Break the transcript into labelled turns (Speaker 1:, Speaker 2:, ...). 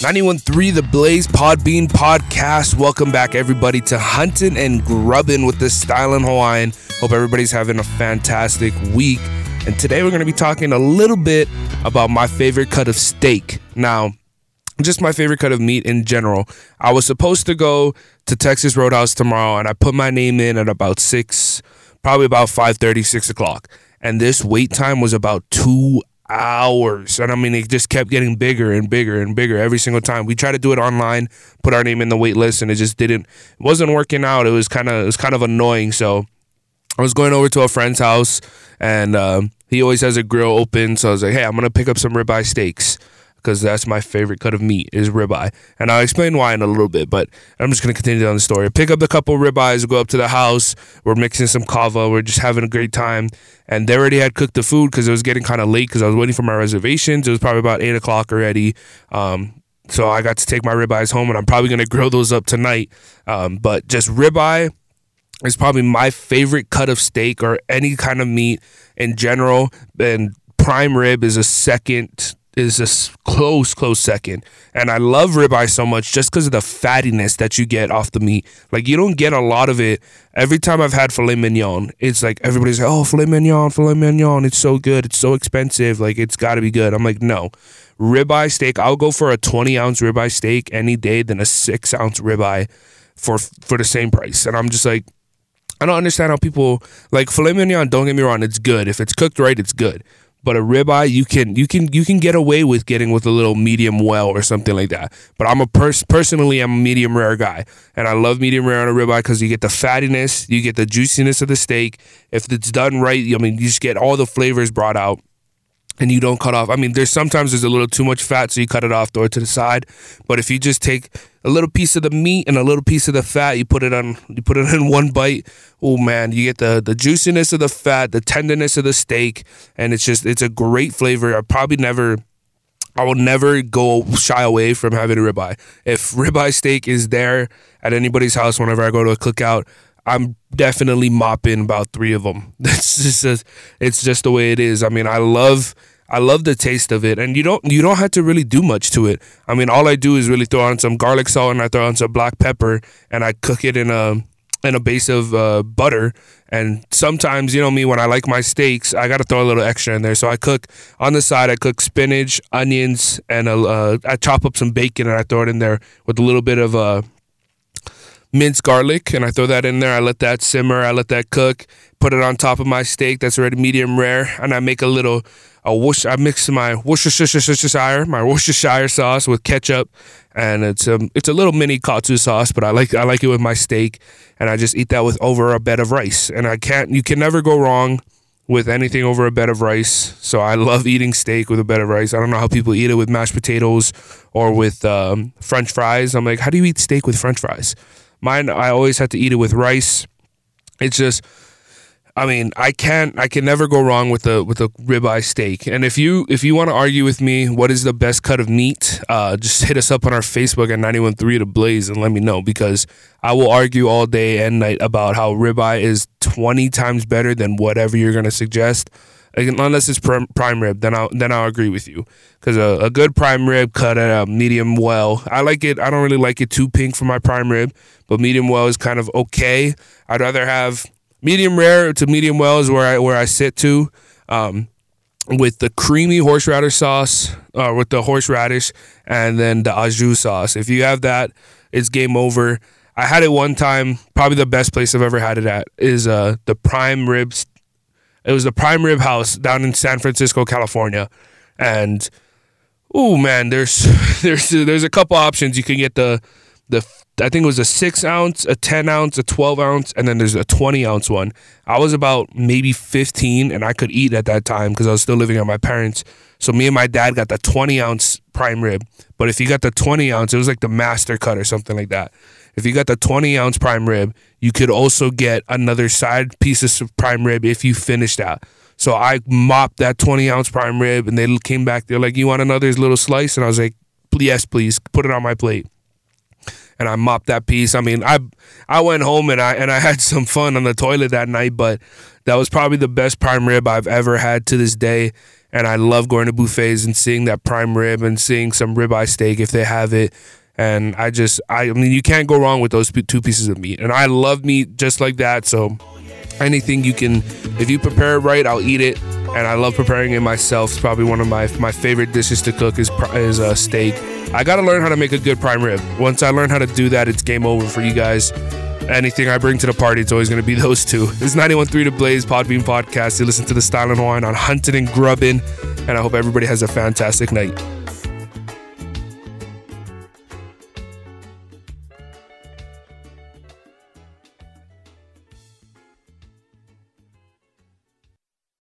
Speaker 1: 913 The Blaze Podbean Podcast. Welcome back, everybody, to Hunting and Grubbing with the Stylin Hawaiian. Hope everybody's having a fantastic week. And today we're going to be talking a little bit about my favorite cut of steak. Now, just my favorite cut of meat in general. I was supposed to go to Texas Roadhouse tomorrow, and I put my name in at about 6, probably about 5.30, 6 o'clock. And this wait time was about two hours. And I mean, it just kept getting bigger and bigger and bigger every single time. We tried to do it online, put our name in the wait list, and it just didn't, it wasn't working out. It was kind of, it was kind of annoying. So I was going over to a friend's house, and um, he always has a grill open. So I was like, hey, I'm gonna pick up some ribeye steaks because that's my favorite cut of meat is ribeye. And I'll explain why in a little bit, but I'm just going to continue on the story. Pick up a couple ribeyes, go up to the house. We're mixing some kava. We're just having a great time. And they already had cooked the food because it was getting kind of late because I was waiting for my reservations. It was probably about 8 o'clock already. Um, so I got to take my ribeyes home, and I'm probably going to grill those up tonight. Um, but just ribeye is probably my favorite cut of steak or any kind of meat in general. And prime rib is a second is a close, close second. And I love ribeye so much just because of the fattiness that you get off the meat. Like you don't get a lot of it. Every time I've had filet mignon, it's like everybody's like, "Oh, filet mignon, filet mignon, it's so good, it's so expensive, like it's got to be good." I'm like, no, ribeye steak. I'll go for a 20 ounce ribeye steak any day than a six ounce ribeye for for the same price. And I'm just like. I don't understand how people like filet mignon. Don't get me wrong; it's good. If it's cooked right, it's good but a ribeye you can you can you can get away with getting with a little medium well or something like that. But I'm a pers- personally I'm a medium rare guy, and I love medium rare on a ribeye because you get the fattiness, you get the juiciness of the steak. If it's done right, I mean you just get all the flavors brought out and you don't cut off. I mean, there's sometimes there's a little too much fat, so you cut it off, it to the side. But if you just take a little piece of the meat and a little piece of the fat, you put it on, you put it in one bite. Oh man, you get the the juiciness of the fat, the tenderness of the steak, and it's just it's a great flavor. I probably never. I will never go shy away from having a ribeye. If ribeye steak is there at anybody's house whenever I go to a cookout, I'm definitely mopping about three of them. That's just a, it's just the way it is. I mean, I love I love the taste of it, and you don't you don't have to really do much to it. I mean, all I do is really throw on some garlic salt and I throw on some black pepper, and I cook it in a in a base of uh, butter. And sometimes, you know me, when I like my steaks, I got to throw a little extra in there. So I cook on the side. I cook spinach, onions, and a, uh, I chop up some bacon and I throw it in there with a little bit of uh, minced garlic and I throw that in there. I let that simmer. I let that cook. Put it on top of my steak that's already medium rare, and I make a little a whoosh. I mix my Worcestershire, my Worcestershire sauce with ketchup, and it's a um, it's a little mini katsu sauce, but I like I like it with my steak, and I just eat that with over a bed of rice. And I can't you can never go wrong with anything over a bed of rice. So I love eating steak with a bed of rice. I don't know how people eat it with mashed potatoes or with um, French fries. I'm like, how do you eat steak with French fries? Mine, I always have to eat it with rice. It's just, I mean, I can't, I can never go wrong with a with a ribeye steak. And if you if you want to argue with me, what is the best cut of meat? Uh, just hit us up on our Facebook at 913 to Blaze and let me know because I will argue all day and night about how ribeye is 20 times better than whatever you're gonna suggest unless it's prime rib, then I'll then I'll agree with you because a, a, good prime rib cut at a medium well. I like it. I don't really like it too pink for my prime rib, but medium well is kind of okay. I'd rather have medium rare to medium well is where I where I sit to. Um, with the creamy horseradish sauce, uh, with the horseradish, and then the au jus sauce. If you have that, it's game over. I had it one time. Probably the best place I've ever had it at is uh, the prime ribs it was the Prime Rib House down in San Francisco, California, and oh man, there's there's there's a couple options. You can get the the I think it was a six ounce, a ten ounce, a twelve ounce, and then there's a twenty ounce one. I was about maybe fifteen, and I could eat at that time because I was still living at my parents. So me and my dad got the twenty ounce prime rib. But if you got the twenty ounce, it was like the master cut or something like that. If you got the 20 ounce prime rib, you could also get another side piece of prime rib if you finish that. So I mopped that 20 ounce prime rib and they came back. They're like, You want another little slice? And I was like, Yes, please. Put it on my plate. And I mopped that piece. I mean, I I went home and I and I had some fun on the toilet that night, but that was probably the best prime rib I've ever had to this day. And I love going to buffets and seeing that prime rib and seeing some ribeye steak if they have it. And I just, I, I mean, you can't go wrong with those two pieces of meat. And I love meat just like that. So anything you can, if you prepare it right, I'll eat it. And I love preparing it myself. It's probably one of my my favorite dishes to cook is is a uh, steak. I got to learn how to make a good prime rib. Once I learn how to do that, it's game over for you guys anything I bring to the party, it's always going to be those two. Is 91.3 The Blaze Podbean Podcast. You listen to the Stylin Hawaiian on Hunting and Grubbing, and I hope everybody has a fantastic night.